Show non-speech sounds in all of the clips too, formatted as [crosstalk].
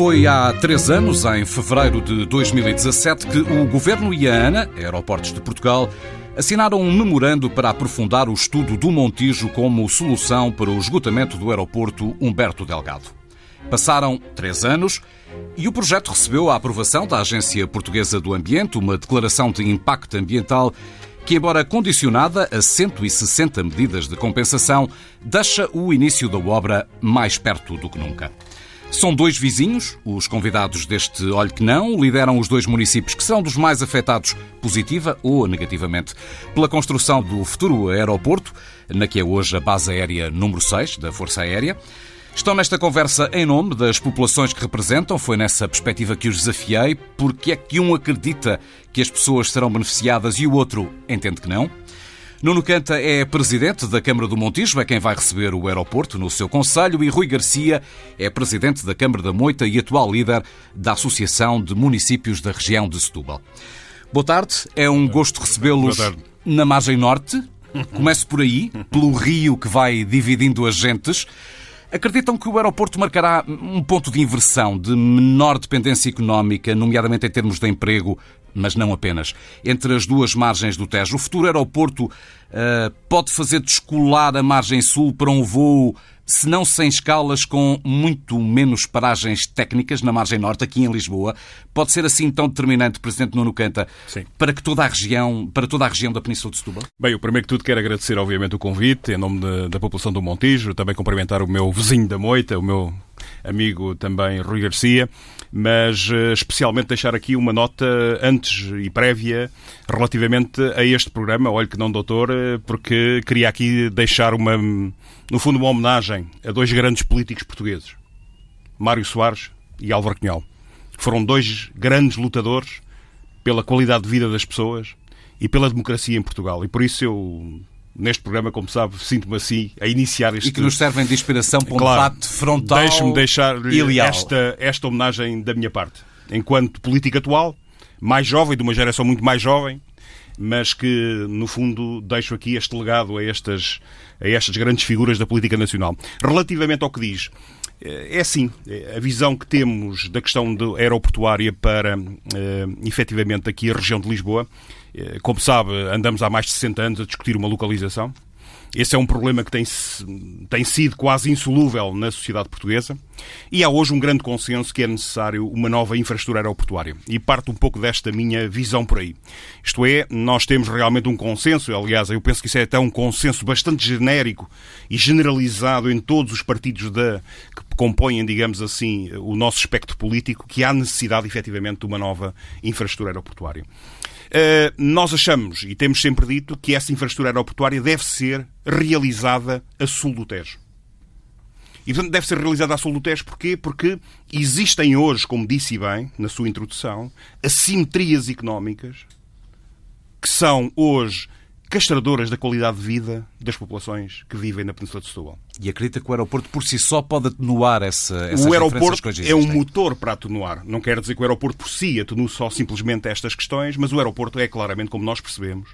Foi há três anos, em fevereiro de 2017, que o Governo e a ANA, Aeroportos de Portugal, assinaram um memorando para aprofundar o estudo do Montijo como solução para o esgotamento do aeroporto Humberto Delgado. Passaram três anos e o projeto recebeu a aprovação da Agência Portuguesa do Ambiente, uma declaração de impacto ambiental que, embora condicionada a 160 medidas de compensação, deixa o início da obra mais perto do que nunca. São dois vizinhos, os convidados deste Olho que Não, lideram os dois municípios que serão dos mais afetados, positiva ou negativamente, pela construção do futuro aeroporto, na que é hoje a base aérea número 6 da Força Aérea. Estão nesta conversa em nome das populações que representam, foi nessa perspectiva que os desafiei, porque é que um acredita que as pessoas serão beneficiadas e o outro entende que não. Nuno Canta é presidente da Câmara do Montijo, é quem vai receber o aeroporto no seu conselho, e Rui Garcia é presidente da Câmara da Moita e atual líder da Associação de Municípios da região de Setúbal. Boa tarde, é um gosto recebê-los na margem norte. Começo por aí, pelo rio que vai dividindo as gentes. Acreditam que o aeroporto marcará um ponto de inversão, de menor dependência económica, nomeadamente em termos de emprego, mas não apenas, entre as duas margens do Tejo. O futuro aeroporto uh, pode fazer descolar a margem sul para um voo, se não sem escalas, com muito menos paragens técnicas na margem norte, aqui em Lisboa. Pode ser assim tão determinante, Presidente Nuno Canta, Sim. para que toda a região, para toda a região da Península de Setúbal? Bem, o primeiro que tudo quero agradecer, obviamente, o convite, em nome de, da população do Montijo, também cumprimentar o meu vizinho da Moita, o meu amigo também Rui Garcia, mas eh, especialmente deixar aqui uma nota antes e prévia relativamente a este programa, olhe que não doutor, eh, porque queria aqui deixar uma, no fundo, uma homenagem a dois grandes políticos portugueses, Mário Soares e Álvaro Cunhal. Foram dois grandes lutadores pela qualidade de vida das pessoas e pela democracia em Portugal. E por isso eu neste programa, como sabe, sinto-me assim a iniciar este... E que nos servem de inspiração para um claro, debate frontal Deixe-me deixar esta, esta homenagem da minha parte. Enquanto político atual, mais jovem, de uma geração muito mais jovem, mas que, no fundo, deixo aqui este legado a estas, a estas grandes figuras da política nacional. Relativamente ao que diz, eh, é assim, eh, a visão que temos da questão aeroportuária para, uh, efetivamente, aqui a região de Lisboa, eh, como sabe, andamos há mais de 60 anos a discutir uma localização. Esse é um problema que tem, tem sido quase insolúvel na sociedade portuguesa e há hoje um grande consenso que é necessário uma nova infraestrutura aeroportuária. E parte um pouco desta minha visão por aí. Isto é, nós temos realmente um consenso, aliás, eu penso que isso é até um consenso bastante genérico e generalizado em todos os partidos que compõem, digamos assim, o nosso espectro político, que há necessidade efetivamente de uma nova infraestrutura aeroportuária. Eh, nós achamos, e temos sempre dito, que essa infraestrutura aeroportuária deve ser realizada a sul do Tejo. E, portanto, deve ser realizada a sul do Tejo porquê? Porque existem hoje, como disse bem na sua introdução, assimetrias económicas que são hoje castradoras da qualidade de vida das populações que vivem na Península de Setúbal. E acredita que o aeroporto por si só pode atenuar essa, essas O aeroporto é um motor para atenuar. Não quer dizer que o aeroporto por si atenue só simplesmente estas questões, mas o aeroporto é claramente, como nós percebemos,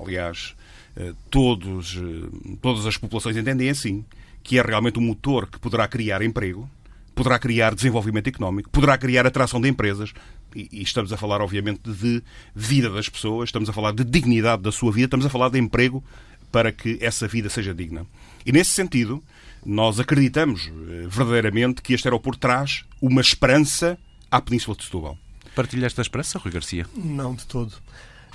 aliás, eh, todos, eh, todas as populações entendem assim, que é realmente um motor que poderá criar emprego, poderá criar desenvolvimento económico, poderá criar atração de empresas, e estamos a falar, obviamente, de vida das pessoas, estamos a falar de dignidade da sua vida, estamos a falar de emprego para que essa vida seja digna. E nesse sentido, nós acreditamos eh, verdadeiramente que este aeroporto traz uma esperança à Península de Setúbal. Partilha esta esperança, Rui Garcia? Não, de todo.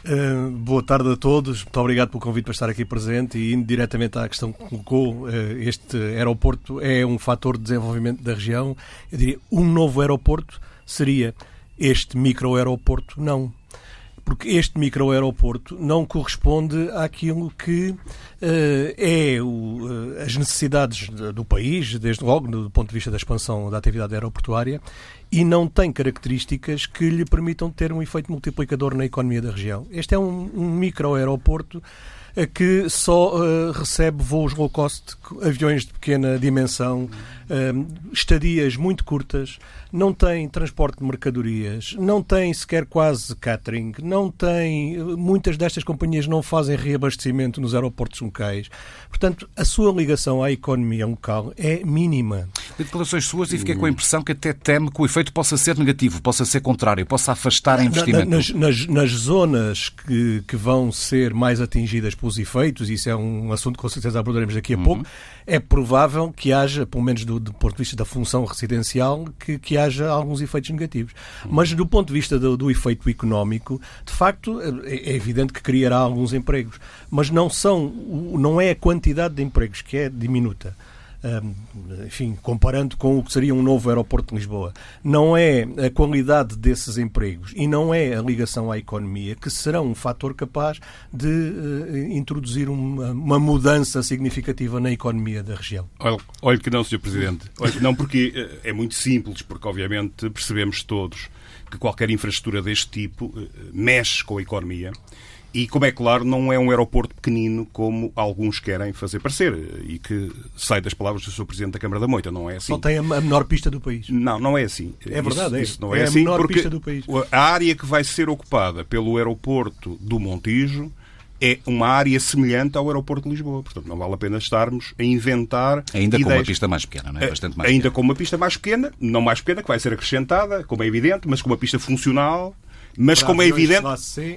Uh, boa tarde a todos. Muito obrigado pelo convite para estar aqui presente e indo diretamente à questão que colocou, uh, este aeroporto é um fator de desenvolvimento da região. Eu diria, um novo aeroporto seria este microaeroporto não. Porque este microaeroporto não corresponde àquilo que uh, é o, uh, as necessidades do país, desde logo do ponto de vista da expansão da atividade aeroportuária, e não tem características que lhe permitam ter um efeito multiplicador na economia da região. Este é um, um microaeroporto que só uh, recebe voos low cost, aviões de pequena dimensão, estadias muito curtas, não tem transporte de mercadorias, não tem sequer quase catering, não tem. Muitas destas companhias não fazem reabastecimento nos aeroportos locais. Portanto, a sua ligação à economia local é mínima. Declarações suas e fiquei com a impressão que até teme que o efeito possa ser negativo, possa ser contrário, possa afastar investimento. Nas, nas, nas zonas que, que, vão ser mais atingidas pelos efeitos, isso é um assunto que com certeza abordaremos daqui a uhum. pouco, é provável que haja, pelo menos do, do ponto de vista da função residencial, que, que haja alguns efeitos negativos. Mas do ponto de vista do, do efeito económico, de facto, é, é evidente que criará alguns empregos. Mas não são, não é a quantidade de empregos que é diminuta enfim, comparando com o que seria um novo aeroporto de Lisboa, não é a qualidade desses empregos e não é a ligação à economia que serão um fator capaz de uh, introduzir uma, uma, mudança significativa na economia da região. Olha, olha que não, Sr. Presidente. Olha, não, porque eh, é muito simples, porque obviamente percebemos todos que qualquer infraestrutura deste tipo uh, mexe com a economia e, como é claro, não é um aeroporto pequenino como alguns querem fazer parecer e que sai das palavras do Sr. Presidente da Câmara da Moita. Não é assim. Só tem a menor pista do país. Não, não é assim. É verdade, isso, é. Isso não é, é assim. a menor porque pista do país. A área que vai ser ocupada pelo aeroporto do Montijo é uma área semelhante ao aeroporto de Lisboa. Portanto, não vale a pena estarmos a inventar. Ainda ideias. com uma pista mais pequena, não é? Bastante mais Ainda pequena. com uma pista mais pequena, não mais pequena, que vai ser acrescentada, como é evidente, mas com uma pista funcional mas como, é evidente,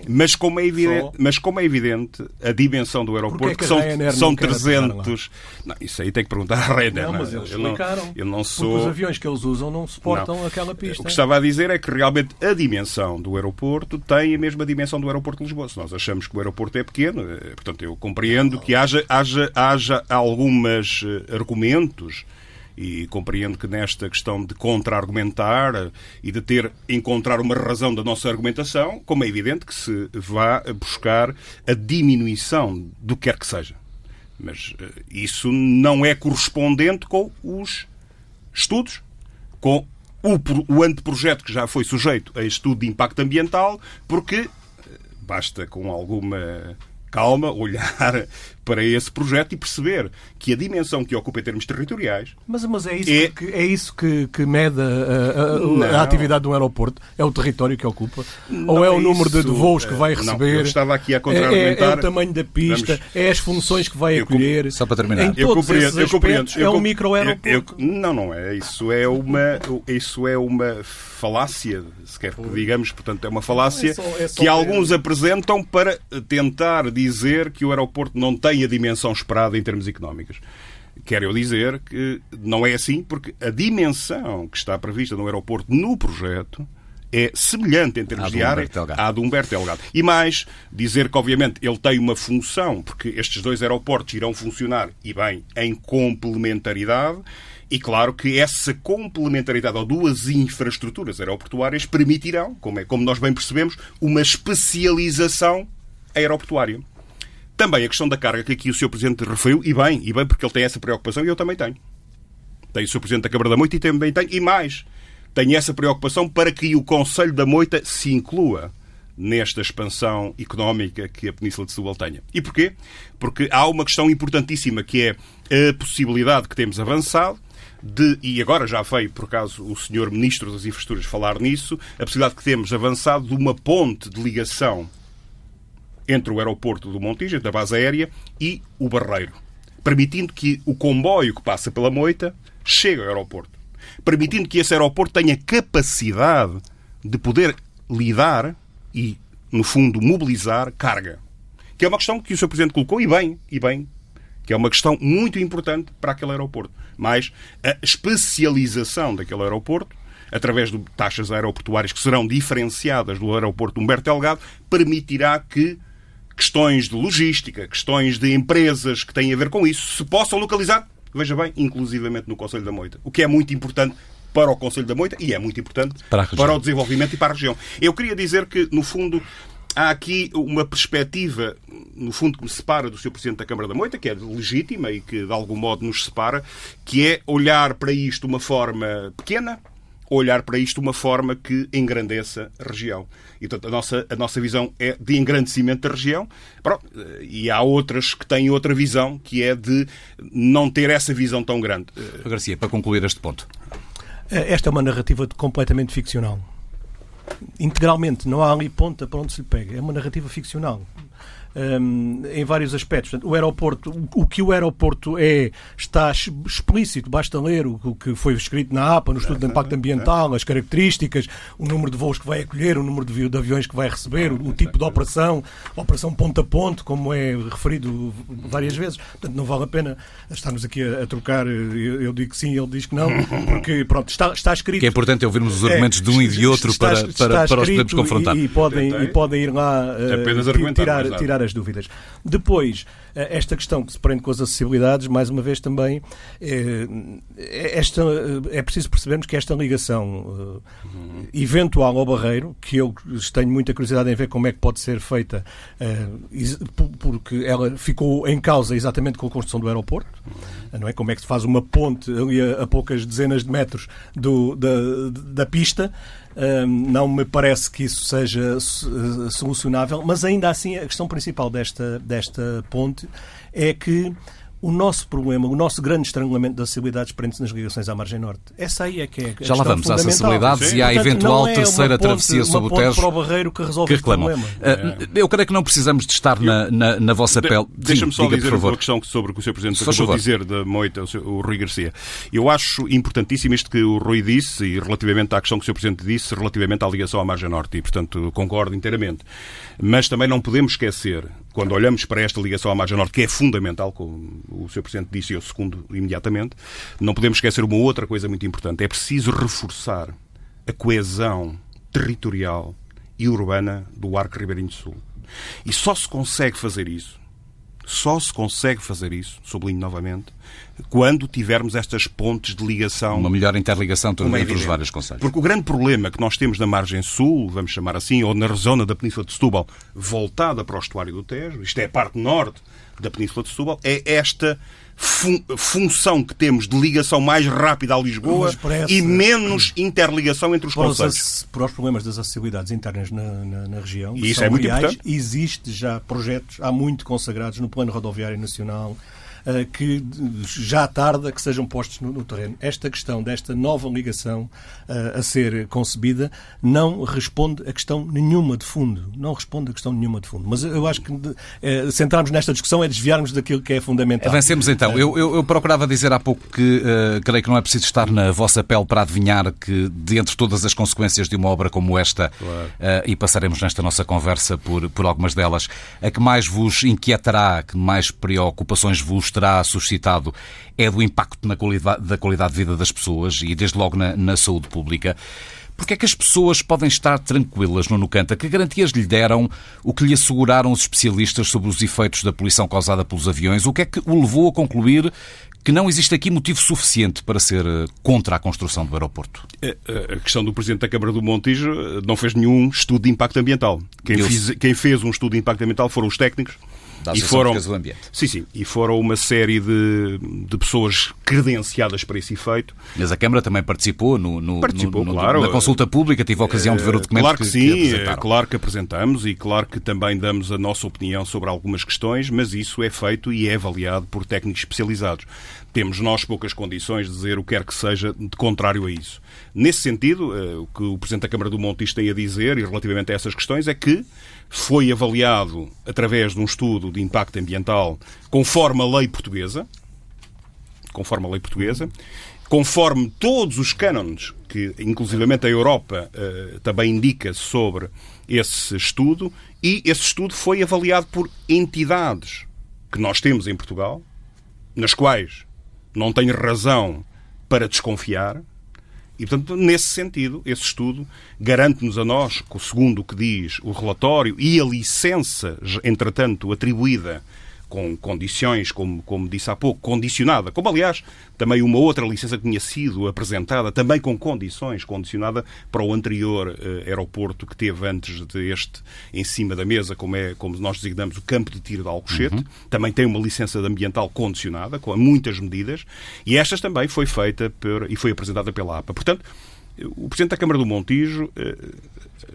mas, como é evidente, mas como é evidente, a dimensão do aeroporto, que, são, são 300. Não, isso aí tem que perguntar à Ryanair. Não, mas eles explicaram. Eu não sou... Porque os aviões que eles usam não suportam aquela pista. O que estava a dizer é que realmente a dimensão do aeroporto tem a mesma dimensão do aeroporto de Lisboa. Se nós achamos que o aeroporto é pequeno, eh, portanto, eu compreendo que haja, haja, haja alguns eh, argumentos e compreendo que nesta questão de contra-argumentar e de ter encontrar uma razão da nossa argumentação, como é evidente que se vá buscar a diminuição do que quer que seja. Mas uh, isso não é correspondente com os estudos, com o, o anteprojeto que já foi sujeito a estudo de impacto ambiental, porque eh, basta com alguma calma olhar para esse projeto e perceber que a dimensão que ocupa em termos territoriais. Mas, mas é isso, é... Que, é isso que, que mede a, a, a, atividade de um aeroporto? É o território que ocupa? Não Ou é, é o número isso... de voos que vai receber? Não, eu estava aqui a contra é, é, é, o tamanho da pista? Vamos... É as funções que vai acolher? Só para terminar. Em eu compreendo, eu compreendo. é um micro-aeroporto? Não, não é. Isso é uma, isso é uma falácia, se quer que digamos. Portanto, é uma falácia é só, é que alguns apresentam para tentar dizer que o aeroporto não tem a dimensão esperada em termos económicos. Quero eu dizer que não é assim, porque a dimensão que está prevista no aeroporto no projeto é semelhante em termos de área à do Humberto Delgado. E mais, dizer que, obviamente, ele tem uma função, porque estes dois aeroportos irão funcionar, e bem, em complementaridade, e claro que essa complementaridade ou duas infraestruturas aeroportuárias permitirão, como, é, como nós bem percebemos, uma especialização aeroportuária. Também a questão da carga que aqui o Sr. Presidente referiu, e bem, e bem porque ele tem essa preocupação e eu também tenho. Tem o Sr. Presidente da Câmara da Moita e também tenho, e mais, tenho essa preocupação para que o Conselho da Moita se inclua nesta expansão económica que a Península de Setúbal tenha. E porquê? Porque há uma questão importantíssima que é a possibilidade que temos avançado de, e agora já veio, por acaso, o Sr. Ministro das Infraestruturas falar nisso, a possibilidade que temos avançado de uma ponte de ligação entre o aeroporto do Montijo, entre a base aérea, e o Barreiro, permitindo que o comboio que passa pela Moita chegue ao aeroporto, permitindo que esse aeroporto tenha capacidade de poder lidar e, no fundo, mobilizar carga. Que é uma questão que o Sr. Presidente colocou, e bem, e bem, que é uma questão muito importante para aquele aeroporto. Mas a especialização daquele aeroporto através de taxas aeroportuárias que serão diferenciadas do aeroporto Humberto Delgado, permitirá que questões de logística, questões de empresas que têm a ver com isso, se possam localizar, veja bem, inclusivamente no Conselho da Moita. O que é muito importante para o Conselho da Moita e é muito importante para, para o desenvolvimento e para a região. Eu queria dizer que, no fundo, há aqui uma perspectiva, no fundo, que me separa do Sr. Presidente da Câmara da Moita, que é legítima e que, de algum modo, nos separa, que é olhar para isto de uma forma pequena, olhar para isto de uma forma que engrandeça a região. E, portanto, a nossa, a nossa visão é de engrandecimento da região. Pronto, e há outras que têm outra visão, que é de não ter essa visão tão grande. Garcia, para concluir este ponto. Esta é uma narrativa completamente ficcional. Integralmente, não há ali ponta para onde se lhe pega. É uma narrativa ficcional um, em vários aspectos. Portanto, o aeroporto, o, que o aeroporto é, está explícito, basta ler o, que foi escrito na APA, no estudo de impacto ambiental, as características, o número de voos que vai acolher, o número de, aviões que vai receber, o, tipo de operação, operação ponto a ponto, como é referido várias vezes. Portanto, não vale a pena estarmos aqui a, a trocar, eu, eu, digo que sim, ele diz que não, porque [laughs] pronto, está, está escrito. Que é importante ouvirmos os argumentos é, de um e de outro está, para, está, para, para os podermos confrontar. E, e podem, e podem ir lá uh, tirar, tirar as dúvidas. Depois, esta questão que se prende com as acessibilidades, mais uma vez também, é, esta, é preciso percebermos que esta ligação uhum. eventual ao Barreiro, que eu tenho muita curiosidade em ver como é que pode ser feita, porque ela ficou em causa exatamente com a construção do aeroporto, não é? Como é que se faz uma ponte ali a, a poucas dezenas de metros do, da, da pista, não me parece que isso seja eh, solucionável, mas ainda assim a questão principal desta, desta ponte é que o nosso problema, o nosso grande estrangulamento das acessibilidades prende-se nas ligações à margem norte. Essa aí é que é a Já lá vamos às acessibilidades e à eventual é terceira ponte, travessia sobre o Tejo para o Barreiro que resolve que reclamam. problema. Uh, eu creio que não precisamos de estar na, na, na vossa pele. Deixa-me só diga, dizer uma questão sobre o que o Sr. Presidente acabou de dizer da moita, o, o Rui Garcia. Eu acho importantíssimo isto que o Rui disse e relativamente à questão que o Sr. Presidente disse relativamente à ligação à margem norte e, portanto, concordo inteiramente. Mas também não podemos esquecer, quando olhamos para esta ligação à margem norte, que é fundamental, como o Sr. Presidente disse e eu segundo imediatamente, não podemos esquecer uma outra coisa muito importante. É preciso reforçar a coesão territorial e urbana do Arco Ribeirinho Sul. E só se consegue fazer isso só se consegue fazer isso, sublinho novamente, quando tivermos estas pontes de ligação. Uma melhor interligação entre os vários conselhos. Porque o grande problema que nós temos na margem sul, vamos chamar assim, ou na zona da Península de Setúbal, voltada para o estuário do Tejo, isto é a parte norte da Península de Setúbal, é esta fun função que temos de ligação mais rápida a Lisboa parece, e menos interligação entre os conselhos. Para os problemas das acessibilidades internas na, na, na região, e isso é muito reais, importante. existe já projetos há muito consagrados no Plano Rodoviário Nacional que já tarda que sejam postos no, no, terreno. Esta questão desta nova ligação uh, a ser concebida não responde a questão nenhuma de fundo. Não responde a questão nenhuma de fundo. Mas eu acho que uh, centrarmos nesta discussão é desviarmos daquilo que é fundamental. Avancemos então. Eu, eu, eu procurava dizer há pouco que uh, creio que não é preciso estar na vossa pele para adivinhar que, de entre todas as consequências de uma obra como esta, claro. e passaremos nesta nossa conversa por, por algumas delas, a que mais vos inquietará, que mais preocupações vos terá suscitado é do impacto na qualidade, da qualidade de vida das pessoas e, desde logo, na, na saúde pública. Porque é que as pessoas podem estar tranquilas no Nucanta? Que garantias lhe deram? O que lhe asseguraram os especialistas sobre os efeitos da poluição causada pelos aviões? O que é que o levou a concluir que não existe aqui motivo suficiente para ser eh, contra a construção do aeroporto? A questão do Presidente da Câmara do Montijo eh, não fez nenhum estudo de impacto ambiental. Quem, fiz, quem fez um estudo de impacto ambiental foram os técnicos da e foram, do Ambiente. Sim, sim. E foram uma série de, de pessoas credenciadas para esse efeito. Mas a Câmara também participou, no, no, participou, no, claro. na consulta pública, tive a ocasião de ver o eh, documento Claro que, que sim, que claro que apresentamos e claro que também damos a nossa opinião sobre algumas questões, mas isso é feito e é avaliado por técnicos especializados. Temos nós poucas condições de dizer o que quer que seja de contrário a isso. Nesse sentido, eh, o que o Presidente da Câmara do Montijo tem a dizer, e relativamente a essas questões, é que foi avaliado através de um estudo de impacto ambiental conforme a lei portuguesa, conforme a lei portuguesa, conforme todos os cânones que, inclusivamente, a Europa uh, também indica sobre esse estudo, e esse estudo foi avaliado por entidades que nós temos em Portugal, nas quais não tenho razão para desconfiar, e, portanto, nesse sentido, esse estudo garante-nos a nós, segundo o que diz o relatório e a licença, entretanto, atribuída com condições, como, como disse há pouco, condicionada, como aliás também uma outra licença que tinha sido apresentada, também com condições, condicionada para o anterior uh, aeroporto que teve antes deste em cima da mesa, como, é, como nós designamos o campo de tiro de Alcochete, uhum. também tem uma licença ambiental condicionada, com muitas medidas, e estas também foi feita por, e foi apresentada pela APA. Portanto, o Presidente da Câmara do Montijo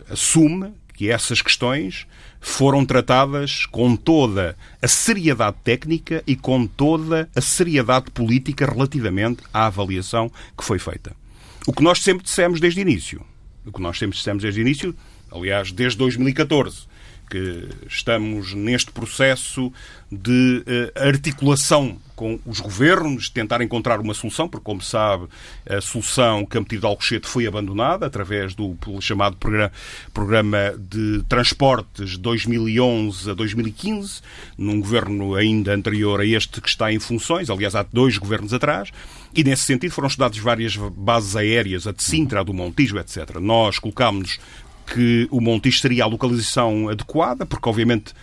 assume que essas questões foram tratadas com toda a seriedade técnica e com toda a seriedade política relativamente à avaliação que foi feita. O que nós sempre dissemos desde o início, o que nós sempre dissemos desde o início, aliás, desde 2014, que estamos neste processo de uh, articulação com os governos, tentar encontrar uma solução, porque, como sabe, a solução Campo de Alcochete foi abandonada através do chamado Programa de Transportes 2011 a 2015, num governo ainda anterior a este que está em funções, aliás, há dois governos atrás, e nesse sentido foram estudadas várias bases aéreas, a de Sintra, a do Montijo, etc. Nós colocámos que o Montijo seria a localização adequada, porque obviamente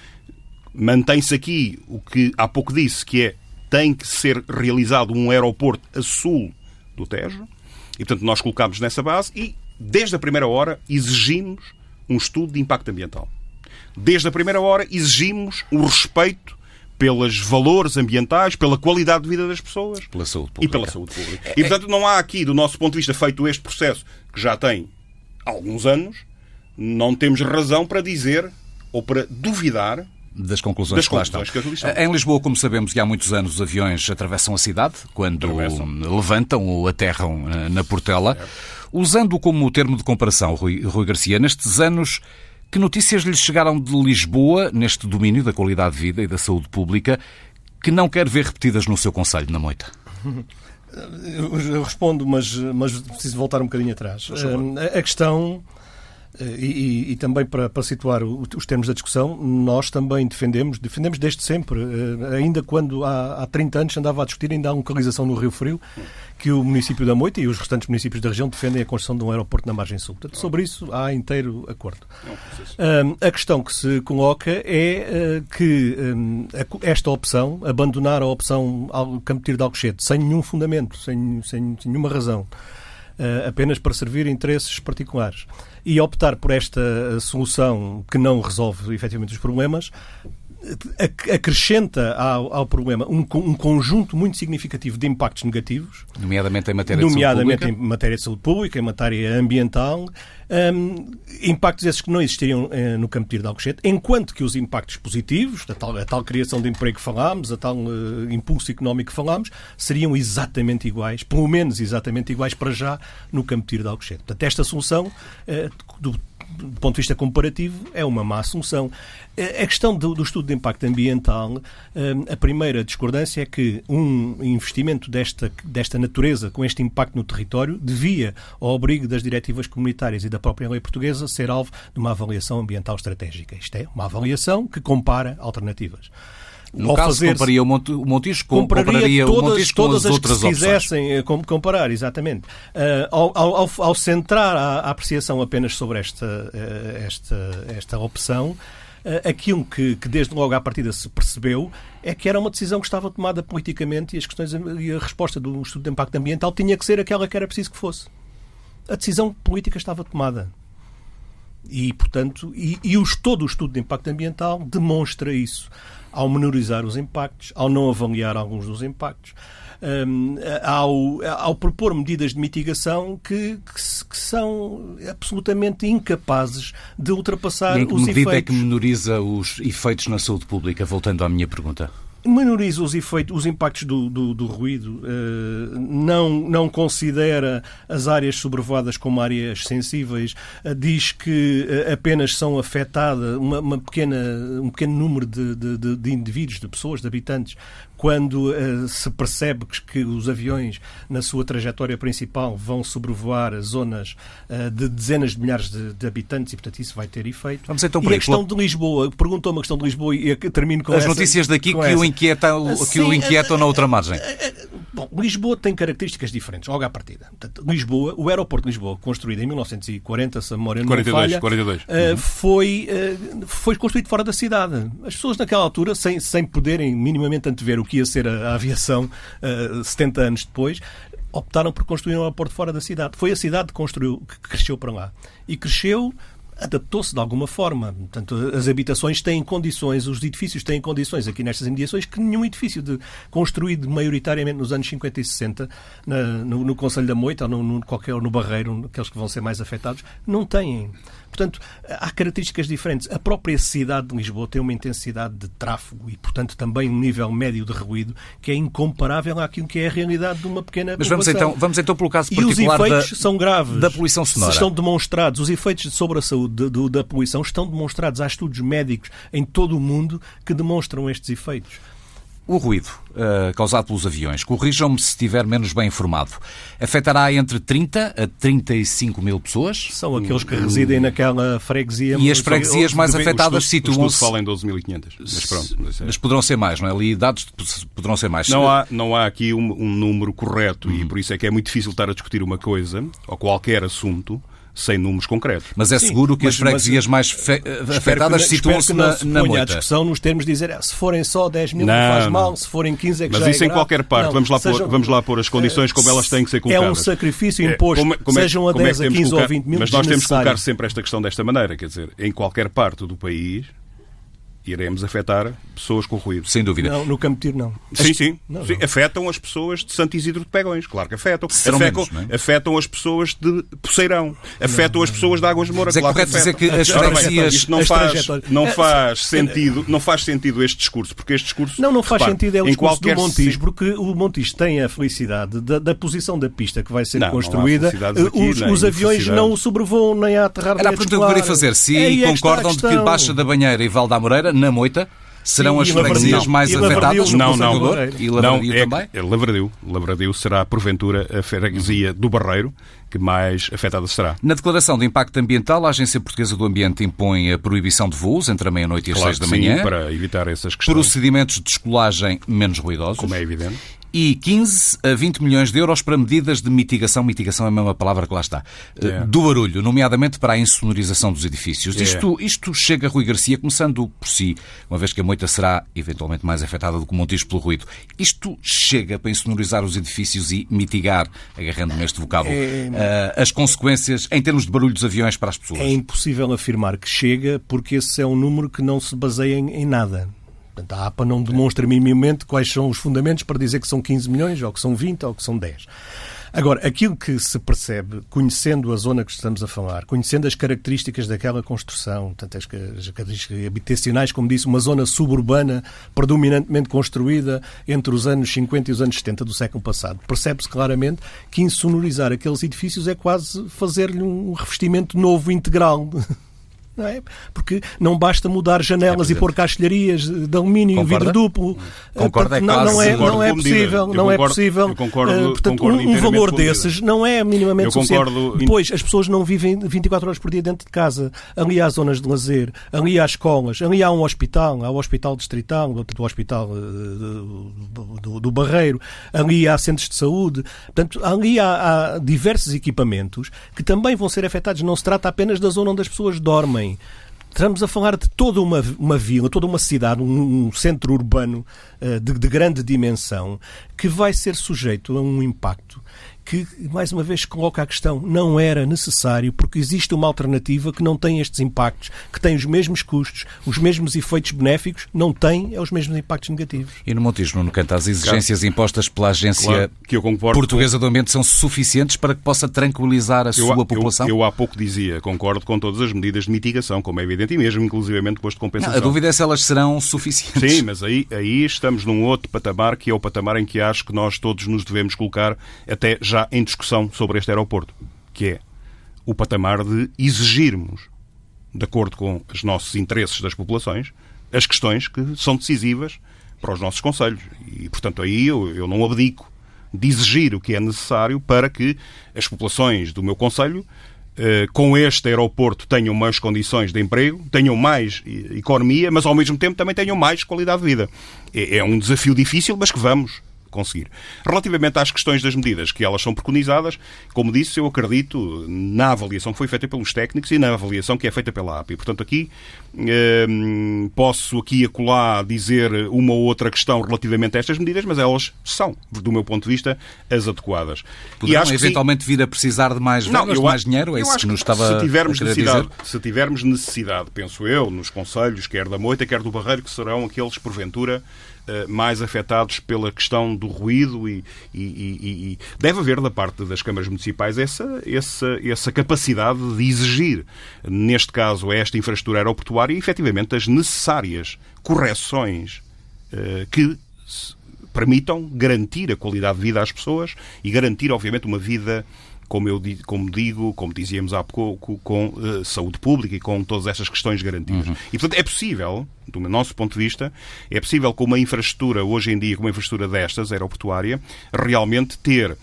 mantém-se aqui o que há pouco disse, que é tem que ser realizado um aeroporto a sul do Tejo, e portanto nós colocámos nessa base e desde a primeira hora exigimos um estudo de impacto ambiental. Desde a primeira hora exigimos o respeito pelos valores ambientais, pela qualidade de vida das pessoas pela e pela saúde pública. E portanto não há aqui, do nosso ponto de vista, feito este processo que já tem alguns anos, não temos razão para dizer ou para duvidar das conclusões, das conclusões que lá estão. Em Lisboa, como sabemos, e há muitos anos os aviões atravessam a cidade quando atravessam. levantam ou aterram eh, na Portela. É. Usando como termo de comparação, Rui, Rui Garcia, nestes anos, que notícias lhe chegaram de Lisboa, neste domínio da qualidade de vida e da saúde pública, que não quer ver repetidas no seu Conselho, na Moita? [laughs] Eu respondo, mas, mas preciso voltar um bocadinho atrás. Eh, a questão e, e, e, também para, para situar os termos da discussão, nós também defendemos, defendemos desde sempre, eh, ainda quando há, há 30 anos andava a discutir ainda a localização no Rio Frio, que o município da Moita e os restantes municípios da região defendem a construção de um aeroporto na margem sul. Portanto, sobre isso há inteiro acordo. a questão que se coloca é eh, que esta opção, abandonar a opção Campo Tiro de Alcochete, sem nenhum fundamento, sem, sem nenhuma razão, apenas para servir interesses particulares, e optar por esta eh, solução que não resolve efetivamente os problemas, acrescenta ao, ao problema um, um, conjunto muito significativo de impactos negativos, nomeadamente em matéria nomeadamente de saúde pública, em matéria de saúde pública, em matéria ambiental, um, impactos esses que não existiriam uh, no campo de tiro de Alcochete, enquanto que os impactos positivos, a tal, a tal criação de emprego que falámos, a tal uh, impulso económico que falámos, seriam exatamente iguais, pelo menos exatamente iguais para já, no campo de tiro de Alcochete. Portanto, esta solução, uh, do do ponto de vista comparativo, é uma má assunção. A questão do, do estudo de impacto ambiental, hum, a primeira discordância é que um investimento desta, desta natureza, com este impacto no território, devia, ao abrigo das diretivas comunitárias e da própria lei portuguesa, ser alvo de uma avaliação ambiental estratégica. Isto é, uma avaliação que compara alternativas. No ao caso, fazer compararia o Montijo com, compararia todas, o Montijo com todas as, as outras que quisessem eh, comparar, exatamente. Uh, ao, ao, ao, centrar a, a, apreciação apenas sobre esta, uh, esta, esta opção, uh, aquilo que, que desde logo à partida se percebeu é que era uma decisão que estava tomada politicamente e as questões e a resposta do estudo de impacto ambiental tinha que ser aquela que era preciso que fosse. A decisão política estava tomada. E, portanto, e, e os, todo o estudo de impacto ambiental demonstra isso ao menorizar os impactos, ao não avaliar alguns dos impactos, um, ao, ao propor medidas de mitigação que, que, que, são absolutamente incapazes de ultrapassar e em que os medida efeitos. é que menoriza os efeitos na saúde pública? Voltando à minha pergunta menoriza os efeitos, os impactos do, do, do ruído, uh, não, não considera as áreas sobrevoadas como áreas sensíveis, uh, diz que uh, apenas são afetadas uma, uma, pequena, um pequeno número de, de, de, indivíduos, de pessoas, de habitantes, quando uh, se percebe que, que, os aviões, na sua trajetória principal, vão sobrevoar zonas uh, de dezenas de milhares de, de, habitantes e, portanto, isso vai ter efeito. Vamos então e a questão de Lisboa, perguntou-me a questão de Lisboa e termino com As essa, notícias daqui que, o inquieta, que o inquietam na outra margem. Eh, bom, Lisboa tem características diferentes, logo à partida. Portanto, Lisboa, o aeroporto de Lisboa, construído em 1940, se a memória não 42, falha, 42. Uh, foi, uh, foi construído fora da cidade. As pessoas naquela altura, sem, sem poderem minimamente antever o que ia ser a, a aviação uh, eh, 70 anos depois, optaram por construir um aeroporto fora da cidade. Foi a cidade que construiu, que cresceu para lá. E cresceu adaptou-se de alguma forma. Portanto, as habitações têm condições, os edifícios têm condições aqui nestas imediações que nenhum edifício de, construído maioritariamente nos anos 50 e 60 na, no, no Conselho da Moita ou no, no, qualquer, no Barreiro, aqueles que vão ser mais afetados, não têm. Portanto, há características diferentes. A própria cidade de Lisboa tem uma intensidade de tráfego e, portanto, também um nível médio de ruído que é incomparável àquilo que é a realidade de uma pequena Mas vamos então, vamos então pelo caso particular e os efeitos da, são graves. da poluição sonora. Estão demonstrados, os efeitos sobre a saúde de, de, da poluição estão demonstrados. Há estudos médicos em todo o mundo que demonstram estes efeitos. O ruído uh, causado pelos aviões, corrijam-me se estiver menos bem informado, afetará entre 30 a 35 mil pessoas? São aqueles que residem naquela freguesia. E as freguesias mais afetadas situam-se... fala em 12.500, mas pronto. Mas, é... mas, poderão ser mais, não é? Ali dados poderão ser mais. Não há, não há aqui um, um número correto e por isso é que é muito difícil estar a discutir uma coisa, ou qualquer assunto, sem números concretos. Mas é Sim, seguro que mas, as freguesias mais fe... afetadas situam-se na, na moita. a discussão nos termos de dizer ah, se forem só 10 mil não, não faz mal, se forem 15 é que mas já isso é em qualquer parte. Não, vamos, lá sejam... pôr, vamos lá pôr as condições como elas têm que ser colocadas. É um sacrifício imposto, é, como, como é, sejam a 10, é a 15 colocar... ou 20 mil Mas nós temos que colocar sempre esta questão desta maneira, quer dizer, em qualquer parte do país iremos afetar pessoas com ruído. Sem dúvida. Não, no Campo Tiro não. Sim, sim. Não, sim. Não. Afetam as pessoas de Santo Isidro de Pegões, claro que afetam. afetam, menos, é? afetam as pessoas de Poceirão, afetam não, as pessoas de Águas de Moura, Mas é claro correto dizer que as freguesias... Isto não faz, não faz sentido, não faz sentido este discurso, porque este discurso... Não, não faz repare, sentido, é o discurso do Montijo, porque o Montijo tem a felicidade da, da posição da pista que vai ser construída. Aqui, os, os aviões não sobrevoam nem a aterrar Era a pergunta que eu queria fazer. Se é concordam de que Baixa da Banheira e Val da Moreira, na Moita, Serão as freguesias mais afetadas? Não, não. E Lavradio não, também? É, Lavradio. Lavradio será, porventura, a freguesia do Barreiro que mais afetada será. Na declaração de impacto ambiental, a Agência Portuguesa do Ambiente impõe a proibição de voos entre a meia-noite e as claro seis da manhã. Sim, para evitar essas questões. Procedimentos de escolagem menos ruidosos. Como é evidente e 15 a 20 milhões de euros para medidas de mitigação, mitigação é a mesma palavra que lá está, yeah. do barulho, nomeadamente para a insonorização dos edifícios. Yeah. Isto, isto chega, Rui Garcia, começando por si, uma vez que a moita será eventualmente mais afetada do que o Montijo pelo ruído. Isto chega para insonorizar os edifícios e mitigar, agarrando-me este vocábulo, é... uh, as consequências em termos de barulho dos aviões para as pessoas? É impossível afirmar que chega, porque esse é um número que não se baseia em nada. Portanto, a APA não demonstra minimamente quais são os fundamentos para dizer que são 15 milhões, ou que são 20, ou que são 10. Agora, aquilo que se percebe, conhecendo a zona que estamos a falar, conhecendo as características daquela construção, tanto as características habitacionais, como disse, uma zona suburbana predominantemente construída entre os anos 50 e os anos 70 do século passado, percebe-se claramente que insonorizar aqueles edifícios é quase fazer-lhe um revestimento novo integral. [laughs] Não é? Porque não basta mudar janelas é, e pôr castelharias de alumínio e vidro duplo. Concordo, é não, não, é, não é possível. Não é possível. Concordo, uh, portanto, concordo um, valor desses não é minimamente eu suficiente. Concordo... Depois, as pessoas não vivem 24 horas por dia dentro de casa. Ali há zonas de lazer, ali há escolas, ali há um hospital, há o Hospital Distrital, o Hospital do, do, do, Barreiro, ali há centros de saúde. Portanto, ali há, há diversos equipamentos que também vão ser afetados. Não se trata apenas da zona onde as pessoas dormem homem. Estamos a falar de toda uma, uma vila, toda uma cidade, um, um centro urbano uh, de, de grande dimensão que vai ser sujeito a um impacto que, mais uma vez, coloca a questão, não era necessário, porque existe uma alternativa que não tem estes impactos, que tem os mesmos custos, os mesmos efeitos benéficos, não tem é os mesmos impactos negativos. E no Montijo, no canto, as exigências claro. impostas pela Agência claro, Portuguesa do Ambiente são suficientes para que possa tranquilizar a eu, sua população? Eu, eu, há pouco dizia, concordo com todas as medidas de mitigação, como é evidente, e mesmo, inclusivamente, as de compensação. Não, a dúvida é se elas serão suficientes. Sim, mas aí, aí estamos num outro patamar, que é o patamar em que acho que nós todos nos devemos colocar até já já em discussão sobre este aeroporto, que é o patamar de exigirmos, de acordo com os nossos interesses das populações, as questões que são decisivas para os nossos conselhos. E, portanto, aí eu, eu não abdico de exigir o que é necessário para que as populações do meu conselho eh, com este aeroporto tenham mais condições de emprego, tenham mais economia, mas ao mesmo tempo também tenham mais qualidade de vida. É, é um desafio difícil, mas que vamos conseguir. Relativamente às questões das medidas que elas são preconizadas, como disse, eu acredito na avaliação que foi feita pelos técnicos e na avaliação que é feita pela API. Portanto, aqui eh, posso aqui e acolá dizer uma ou outra questão relativamente a estas medidas, mas elas são, do meu ponto de vista, as adequadas. Poderão eventualmente vir a precisar de mais verbas, de mais dinheiro? É isso que nos estava se tivermos a necessidade, dizer? Se tivermos necessidade, penso eu, nos conselhos, quer da Moita, quer do Barreiro, que serão aqueles, porventura, mais afetados pela questão do ruído e, e, e, e, deve haver da parte das câmaras municipais essa, essa, essa capacidade de exigir, neste caso, esta infraestrutura aeroportuária, efetivamente as necessárias correções uh, que permitam garantir a qualidade de vida às pessoas e garantir, obviamente, uma vida como eu como digo, como dizíamos há pouco, com uh, saúde pública e com todas essas questões garantidas. Uhum. E, portanto, é possível, do nosso ponto de vista, é possível com uma infraestrutura, hoje em dia, com uma infraestrutura destas, aeroportuária, realmente ter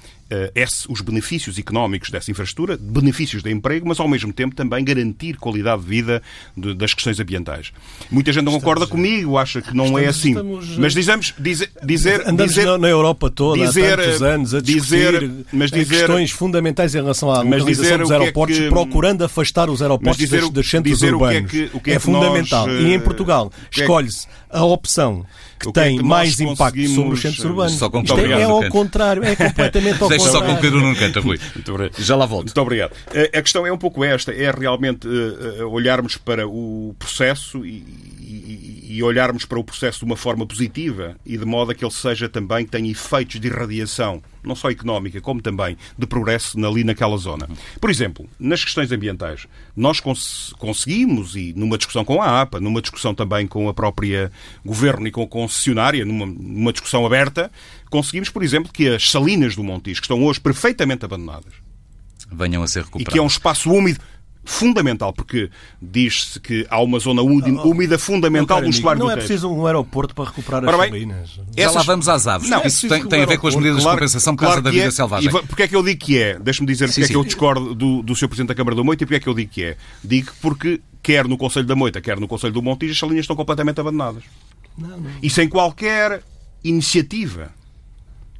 os benefícios económicos dessa infraestrutura, benefícios de emprego, mas ao mesmo tempo também garantir qualidade de vida de, das questões ambientais. Muita gente não estamos, concorda comigo, acha que não estamos, é assim. Estamos, mas dizemos, dizer, dizer, andamos dizer, na Europa toda dizer, há tantos anos a discutir dizer, mas dizer, questões fundamentais em relação à localização dos é aeroportos, é que, procurando afastar os aeroportos dizer, dos, dos centros urbanos. O que é, que, o que é, é fundamental. Nós, e em Portugal é escolhe-se a opção que tem que mais impacto sobre os centros urbanos. Só Isto é, é ao contrário, é completamente [laughs] ao Deixa só concluir num canto, Rui. Já lá volto. Muito obrigado. A questão é um pouco esta, é realmente uh, olharmos para o processo e, e, olharmos para o processo de uma forma positiva e de modo a que ele seja também, tenha efeitos de irradiação, não só económica, como também de progresso ali naquela zona. Por exemplo, nas questões ambientais, nós cons conseguimos, e numa discussão com a APA, numa discussão também com a própria Governo e com a concessionária, numa, numa discussão aberta, conseguimos, por exemplo, que as salinas do Montijo, que estão hoje perfeitamente abandonadas, venham a ser recuperadas. E que é um espaço úmido fundamental, porque diz-se que há uma zona úmida, fundamental no estuário do Não é preciso um aeroporto para recuperar as bem, salinas. Já essas... lá vamos às aves. Não, Isso tem, tem a ver com as medidas claro, de compensação por causa da vida é, selvagem. E porque é que eu digo que é? Deixa-me dizer sim, porque sim. é que eu discordo do, do Sr. Presidente da Câmara da Moita e porque é que eu digo que é. Digo porque quer no Conselho da Moita, quer no Conselho do Montijo, as salinas estão completamente abandonadas. Não, não. E sem qualquer iniciativa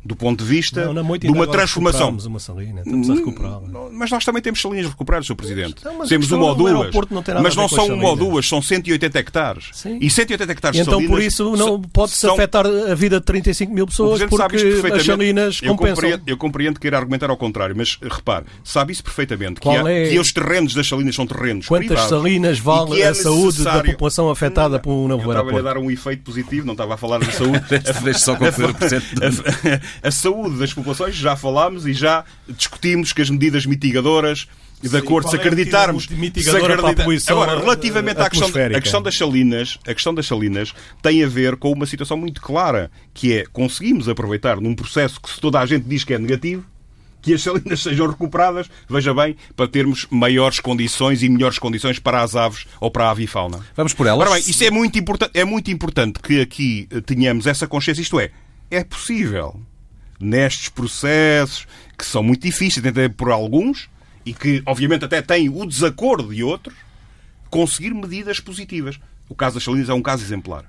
do ponto de vista não, de uma transformação. Uma salina, estamos a recuperá-la. Mas nós também temos salinas recuperadas, Sr. Presidente. Não, temos uma ou duas. Não mas não são uma ou duas, são 180 hectares. Sim. E 180 hectares e então, de Então, por isso, não pode-se são... afetar a vida de 35 mil pessoas porque as salinas eu compensam. Compreendo, eu compreendo querer argumentar ao contrário, mas repare, sabe isso perfeitamente, que, há, é... que os terrenos das salinas são terrenos Quantas privados, salinas vale é a saúde da população afetada por um novo aeroporto? Eu estava a dar um efeito positivo, não estava a falar da saúde. [laughs] Deixe só concluir o A saúde das populações, já falámos e já discutimos que as medidas mitigadoras e de acordo, se acreditarmos. Se acredita... Agora, relativamente à questão, a questão das salinas, a questão das salinas tem a ver com uma situação muito clara, que é conseguimos aproveitar num processo que se toda a gente diz que é negativo, que as salinas [laughs] sejam recuperadas, veja bem, para termos maiores condições e melhores condições para as aves ou para a avifauna. Vamos por elas. Ora bem, isso é muito, importante, é muito importante que aqui tenhamos essa consciência, isto é, é possível nestes processos que são muito difíceis de entender por alguns e que, obviamente, até têm o desacordo de outros, conseguir medidas positivas. O caso das salinas é um caso exemplar.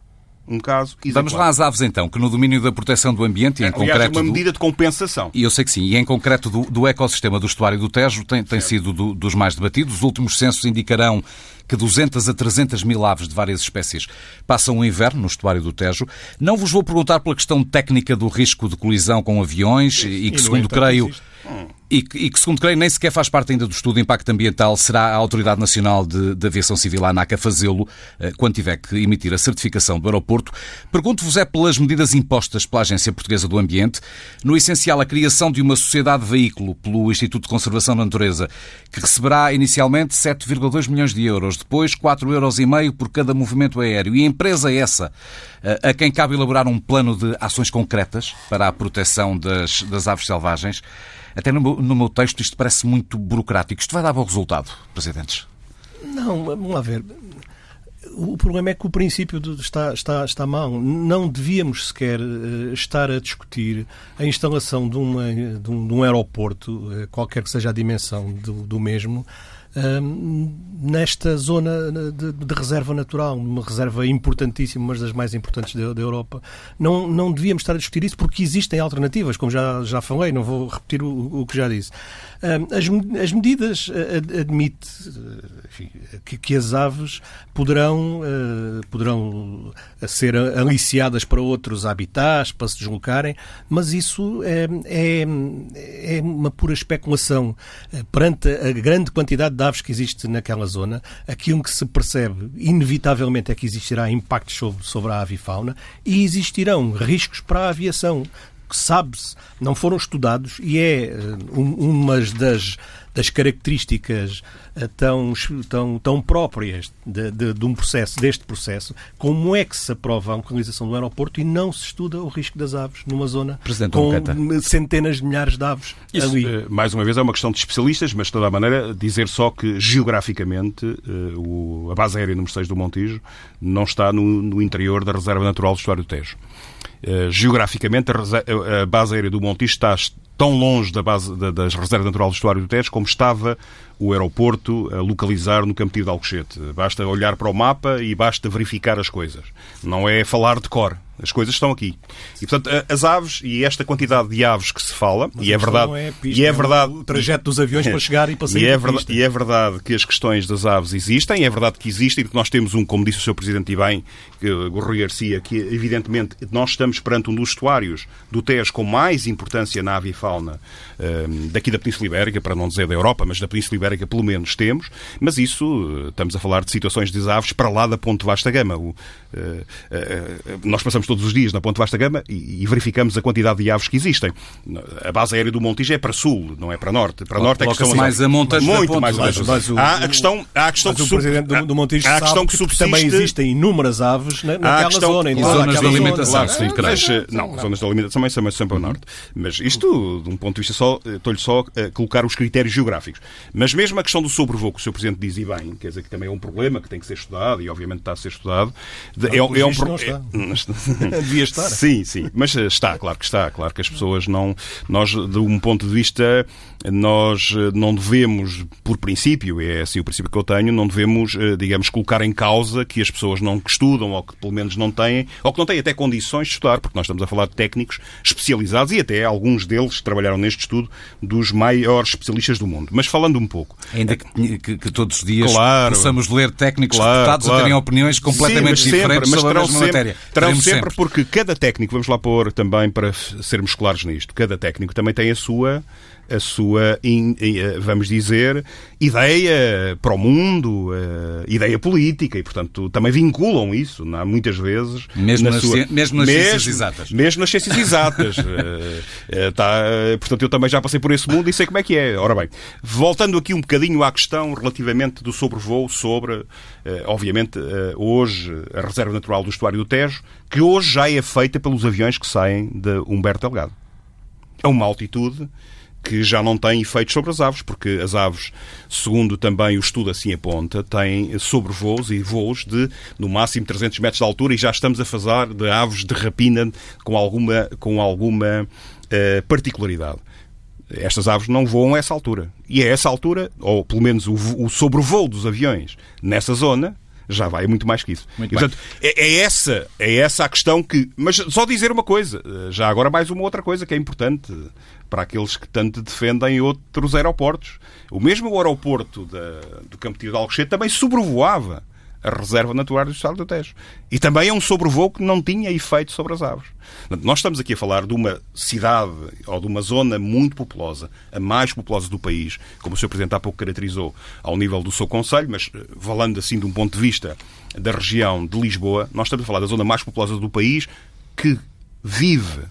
Um caso exemplar. Vamos lá às aves, então, que no domínio da proteção do ambiente e, em Aliás, concreto... uma medida de compensação. E eu sei que sim. E, em concreto, do, do ecossistema do estuário do Tejo tem, tem sido do, dos mais debatidos. Os últimos censos indicarão que 200 a 300 mil aves de várias espécies passam o inverno no estuário do Tejo. Não vos vou perguntar pela questão técnica do risco de colisão com aviões e, que, segundo creio, e, e, que, segundo creio, nem sequer faz parte ainda do estudo de impacto ambiental. Será a Autoridade Nacional de, de Aviação Civil, a ANAC, a fazê-lo eh, quando tiver que emitir a certificação do aeroporto. Pergunto-vos é pelas medidas impostas pela Agência Portuguesa do Ambiente, no essencial a criação de uma sociedade veículo pelo Instituto de Conservação da Natureza, que receberá inicialmente 7,2 milhões de euros, depois 4,5 euros por cada movimento aéreo. E a empresa é essa, eh, a quem cabe elaborar um plano de ações concretas para a proteção das, das aves selvagens. Até no meu, no meu texto isto parece muito burocrático. Isto vai dar bom resultado, Presidentes? Não, vamos lá ver. O problema é que o princípio está, está, está mal. Não devíamos sequer uh, estar a discutir a instalação de, uma, de, um, de um, aeroporto, uh, qualquer que seja a dimensão do, do mesmo, nesta zona de, de, reserva natural, uma reserva importantíssima, mas das mais importantes da, da, Europa. Não, não devíamos estar a discutir isso porque existem alternativas, como já, já falei, não vou repetir o, o que já disse. As, as medidas admite enfim, que, que, as aves poderão, poderão ser aliciadas para outros habitats, para se deslocarem, mas isso é, é, é uma pura especulação. Perante a grande quantidade de aves que existe naquela zona, aquilo que se percebe inevitavelmente é que existirá impactos sobre, sobre a avifauna e existirão riscos para a aviação que sabe-se, não foram estudados e é eh, uma das, das características eh, tão, tão, tão próprias de, de, de, um processo, deste processo, como é que se aprova a localização do aeroporto e não se estuda o risco das aves numa zona Presidente com centenas de milhares de aves Isso, ali. Eh, mais uma vez, é uma questão de especialistas, mas de toda a maneira, dizer só que geograficamente a base aérea número 6 do Montijo não está no, no interior da Reserva Natural do Estuário do Tejo. Uh, geograficamente, a, a, base aérea do Montijo está tão longe da base da, das reservas naturais do estuário do Tejo como estava o aeroporto a localizar no Campo de Alcochete. Basta olhar para o mapa e basta verificar as coisas. Não é falar de cor. As coisas estão aqui. E, portanto, as aves e esta quantidade de aves que se fala, Mas e é verdade. É pista, e é verdade. o trajeto dos aviões para chegar e para sair e é, verdade, e é verdade que as questões das aves existem, é verdade que existem, que nós temos um, como disse o Sr. Presidente e bem, o Rui Garcia, que evidentemente nós estamos perante um dos estuários do Tejo com mais importância na avifauna um, daqui da Península Ibérica, para não dizer da Europa, mas da Península Ibérica pelo menos temos, mas isso, estamos a falar de situações de aves para lá da Ponte Vasta Gama. O, uh, uh, nós passamos todos os dias na Ponte Vasta Gama e, e, verificamos a quantidade de aves que existem. A base aérea do Montijo é para sul, não é para norte. Para norte é que estão mais a montanha muito mais mas, mas o, há a questão, há a questão que o presidente do, do Montijo há a questão que, subsiste... também existem inúmeras aves na, naquela questão, zona. E zonas de alimentação, sim, mas, não, zonas de alimentação também são sempre ao norte. Mas isto, de um ponto de vista só, estou-lhe só a colocar os critérios geográficos. Mas mesmo a questão do sobrevoo, que o Sr. Presidente diz e bem, quer dizer que também é um problema que tem que ser estudado e obviamente está a ser estudado. é, é um problema. [laughs] [laughs] Devia estar. Sim, sim, mas eh, está, claro que está, claro que as pessoas não. Nós, de um ponto de vista, nós eh, não devemos, por princípio, é assim o princípio que eu tenho, não devemos, eh, digamos, colocar em causa que as pessoas não estudam ou que pelo menos não têm, ou que não têm até condições de estudar, porque nós estamos a falar de técnicos especializados e até alguns deles trabalharam neste estudo dos maiores especialistas do mundo. Mas falando um pouco. Ainda que, que, que todos os dias claro, possamos ler técnicos claro, deputados claro. a terem opiniões completamente Sim, diferentes sempre, sobre a mesma sempre, matéria. Terão sempre, sempre, porque cada técnico, vamos lá pôr também para sermos claros nisto, cada técnico também tem a sua a sua, eh, vamos dizer, ideia para o mundo, eh, ideia política, e, portanto, também vinculam isso, não, muitas vezes. Mesmo, na nas, sua... mesmo nas mesmo, ciências exatas. Mesmo nas ciências exatas. [laughs] Eh, tá, portanto, eu também já passei por esse mundo e sei como é que é. Ora bem, voltando aqui um bocadinho à questão relativamente do sobrevoo sobre, obviamente, hoje, a Reserva Natural do Estuário do Tejo, que hoje já é feita pelos aviões que saem de Humberto Delgado. É uma altitude que já não tem efeitos sobre as aves, porque as aves, segundo também o estudo assim aponta, têm sobrevoos e voos de no máximo 300 metros de altura e já estamos a falar de aves de rapina com alguma, com alguma uh, particularidade. Estas aves não voam a essa altura. E a essa altura, ou pelo menos o, o sobrevoo dos aviões nessa zona, já vai muito mais que isso. Muito e, portanto, é, é, essa, é essa a questão que. Mas só dizer uma coisa, eh, já agora mais uma outra coisa que é importante para aqueles que tanto defendem outros aeroportos. O mesmo aeroporto da, do Campo de Alcochete também sobrevoava a reserva natural do Estado do Tejo. E também é um sobrevoo que não tinha efeito sobre as aves. Nós estamos aqui a falar de uma cidade ou de uma zona muito populosa, a mais populosa do país, como o Sr. Presidente há pouco caracterizou, ao nível do seu Conselho, mas eh, falando assim de um ponto de vista da região de Lisboa, nós estamos a falar da zona mais populosa do país que vive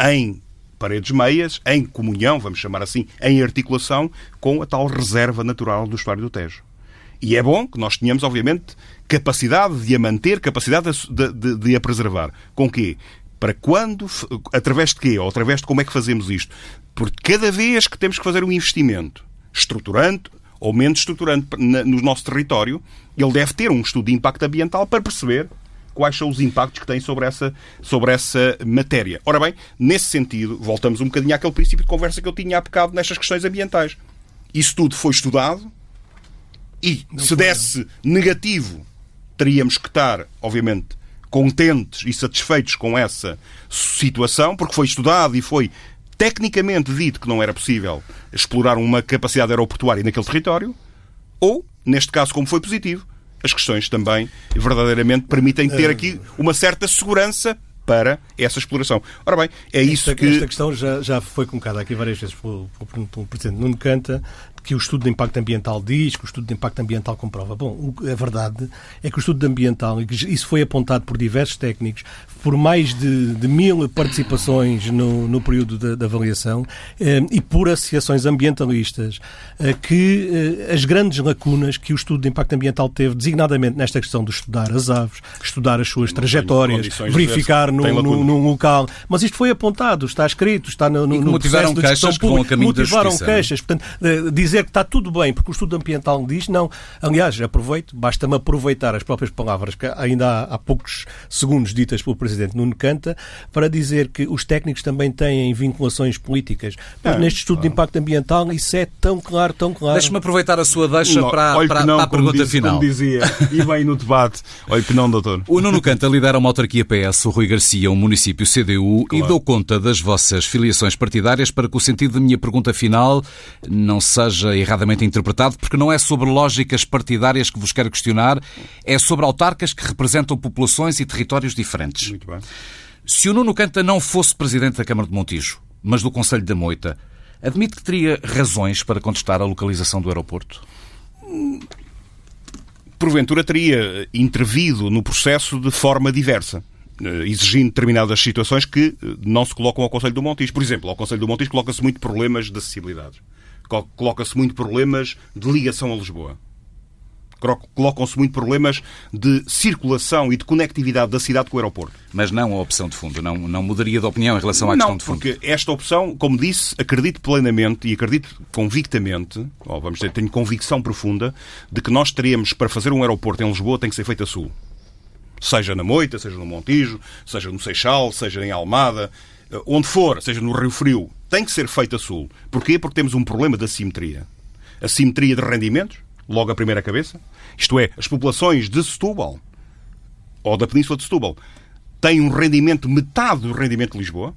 em paredes meias, em comunhão, vamos chamar assim, em articulação com a tal reserva natural do estuário do Tejo. E é bom que nós tenhamos, obviamente, capacidade de a manter, capacidade de, de, de a preservar. Com quê? Para quando, através de quê? Ou através de como é que fazemos isto? Porque cada vez que temos que fazer um investimento estruturante ou menos estruturante no nosso território, ele deve ter um estudo de impacto ambiental para perceber quais são os impactos que tem sobre essa, sobre essa matéria. Ora bem, nesse sentido, voltamos um bocadinho àquele princípio de conversa que eu tinha há bocado nestas questões ambientais. Isso tudo foi estudado, E não se desse negativo, teríamos que estar, obviamente, contentes e satisfeitos com essa situação, porque foi estudado e foi tecnicamente dito que não era possível explorar uma capacidade aeroportuária naquele território, ou, neste caso, como foi positivo, as questões também verdadeiramente permitem ter aqui uma certa segurança para essa exploração. Ora bem, é isso esta, que... Esta questão já, já foi colocada aqui várias vezes pelo, pelo, pelo Presidente Nuno Canta, que o estudo de impacto ambiental diz, que o estudo de impacto ambiental comprova. Bom, a verdade é que o estudo de ambiental, isso foi apontado por diversos técnicos, por mais de, de mil participações no, no período da, avaliação eh, e por associações ambientalistas, eh, que eh, as grandes lacunas que o estudo de impacto ambiental teve, designadamente nesta questão de estudar as aves, estudar as suas trajetórias, verificar no, local. Mas isto foi apontado, está escrito, está no, no, no processo de queixas pública, motivaram queixas. Portanto, dizer dizer que está tudo bem, porque o estudo ambiental diz não. Aliás, aproveito, basta-me aproveitar as próprias palavras que ainda há, há, poucos segundos ditas pelo Presidente Nuno Canta para dizer que os técnicos também têm vinculações políticas. Mas é, neste estudo claro. de impacto ambiental isso é tão claro, tão claro. Deixe-me aproveitar a sua deixa não, para, para, não, para, a pergunta disse, final. Como dizia, e bem no debate. Olha que não, doutor. O Nuno Canta lidera uma autarquia PS, o Rui Garcia, um município CDU, claro. e dou conta das vossas filiações partidárias para que o sentido da minha pergunta final não seja erradamente interpretado, porque não é sobre lógicas partidárias que vos quero questionar, é sobre autarcas que representam populações e territórios diferentes. Muito bem. Se o Nuno Canta não fosse presidente da Câmara de Montijo, mas do Conselho da Moita, admite que teria razões para contestar a localização do aeroporto? Porventura teria intervido no processo de forma diversa eh, exigindo determinadas situações que eh, não se colocam ao Conselho do Montijo. Por exemplo, ao Conselho do Montijo coloca-se muito problemas de acessibilidade coloca-se muito problemas de ligação a Lisboa. Colocam-se muito problemas de circulação e de conectividade da cidade com o aeroporto. Mas não a opção de fundo, não, não mudaria de opinião em relação à não, questão de fundo? porque esta opção, como disse, acredito plenamente e acredito convictamente, ou vamos dizer, tenho convicção profunda, de que nós teríamos, para fazer um aeroporto em Lisboa, tem que ser feito a sul. Seja na Moita, seja no Montijo, seja no Seixal, seja em Almada, onde for, seja no Rio Frio, tem que ser feito a sul. Porquê? Porque temos um problema de assimetria. Assimetria de rendimentos, logo a primeira cabeça. Isto é, as populações de Setúbal ou da Península de Setúbal têm um rendimento metade do rendimento de Lisboa.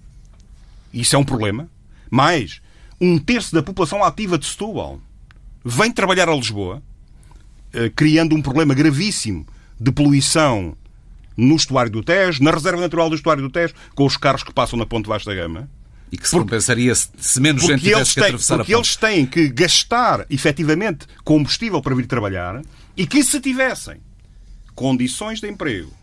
Isso é um problema. Mais, um terço da população ativa de Setúbal vem trabalhar a Lisboa, eh, criando um problema gravíssimo de poluição no estuário do Tejo, na reserva natural do estuário do Tejo, com os carros que passam na Ponte Vasta Gama. E que se porque, compensaria se menos gente tivesse que atravessar a ponte. Porque eles têm que gastar, efetivamente, combustível para vir trabalhar e que se tivessem condições de emprego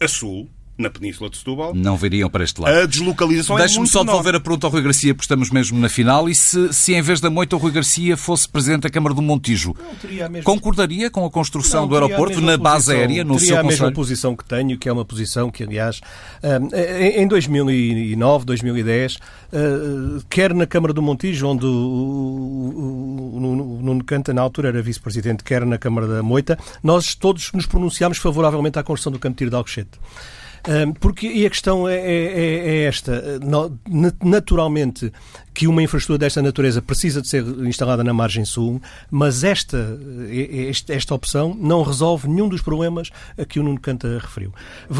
a sul, na Península de Setúbal. Não viriam para este lado. A deslocalização é Deixe-me só devolver a pergunta ao Rui Garcia, porque estamos mesmo na final. E se, se em vez da Moita o Rui Garcia fosse Presidente da Câmara do Montijo, mesma... concordaria com a construção não, do aeroporto na base aérea, no teria seu a mesma conselho? posição que tenho, que é uma posição que, aliás, em 2009, 2010, quer na Câmara do Montijo, onde o Nuno Canta, na altura, era vice-presidente, quer na Câmara da Moita, nós todos nos pronunciámos favoravelmente à construção do Campo de Tiro de Alcochete. Porque, e a questão é, é, é esta. Naturalmente, que uma infraestrutura desta natureza precisa de ser instalada na margem sul, mas esta, esta opção não resolve nenhum dos problemas a que o Nuno Canta referiu.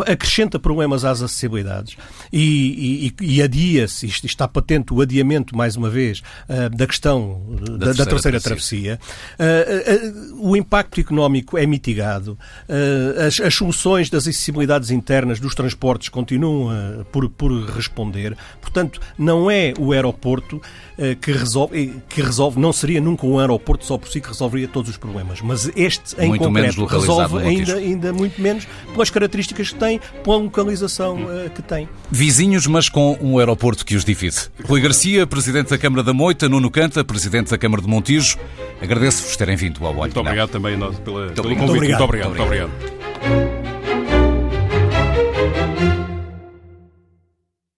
Acrescenta problemas às acessibilidades e, e, e adia-se, está patente o adiamento, mais uma vez, ah, da questão da, da terceira, travessia. Ah, ah, o impacto económico é mitigado, as, as soluções das acessibilidades internas dos transportes continuam por, por responder, portanto, não é o aeroporto eh, que resolve, que resolve, não seria nunca um aeroporto só por si que resolveria todos os problemas, mas este em muito concreto resolve ainda, ainda muito menos pelas características que tem, pela localização uh, que tem. Vizinhos, mas com um aeroporto que os divide. Rui Garcia, Presidente da Câmara da Moita, Nuno Canta, Presidente da Câmara de Montijo, agradeço-vos terem vindo ao Olho Muito obrigado também pela, pelo convite. Muito obrigado. Muito obrigado. Muito obrigado.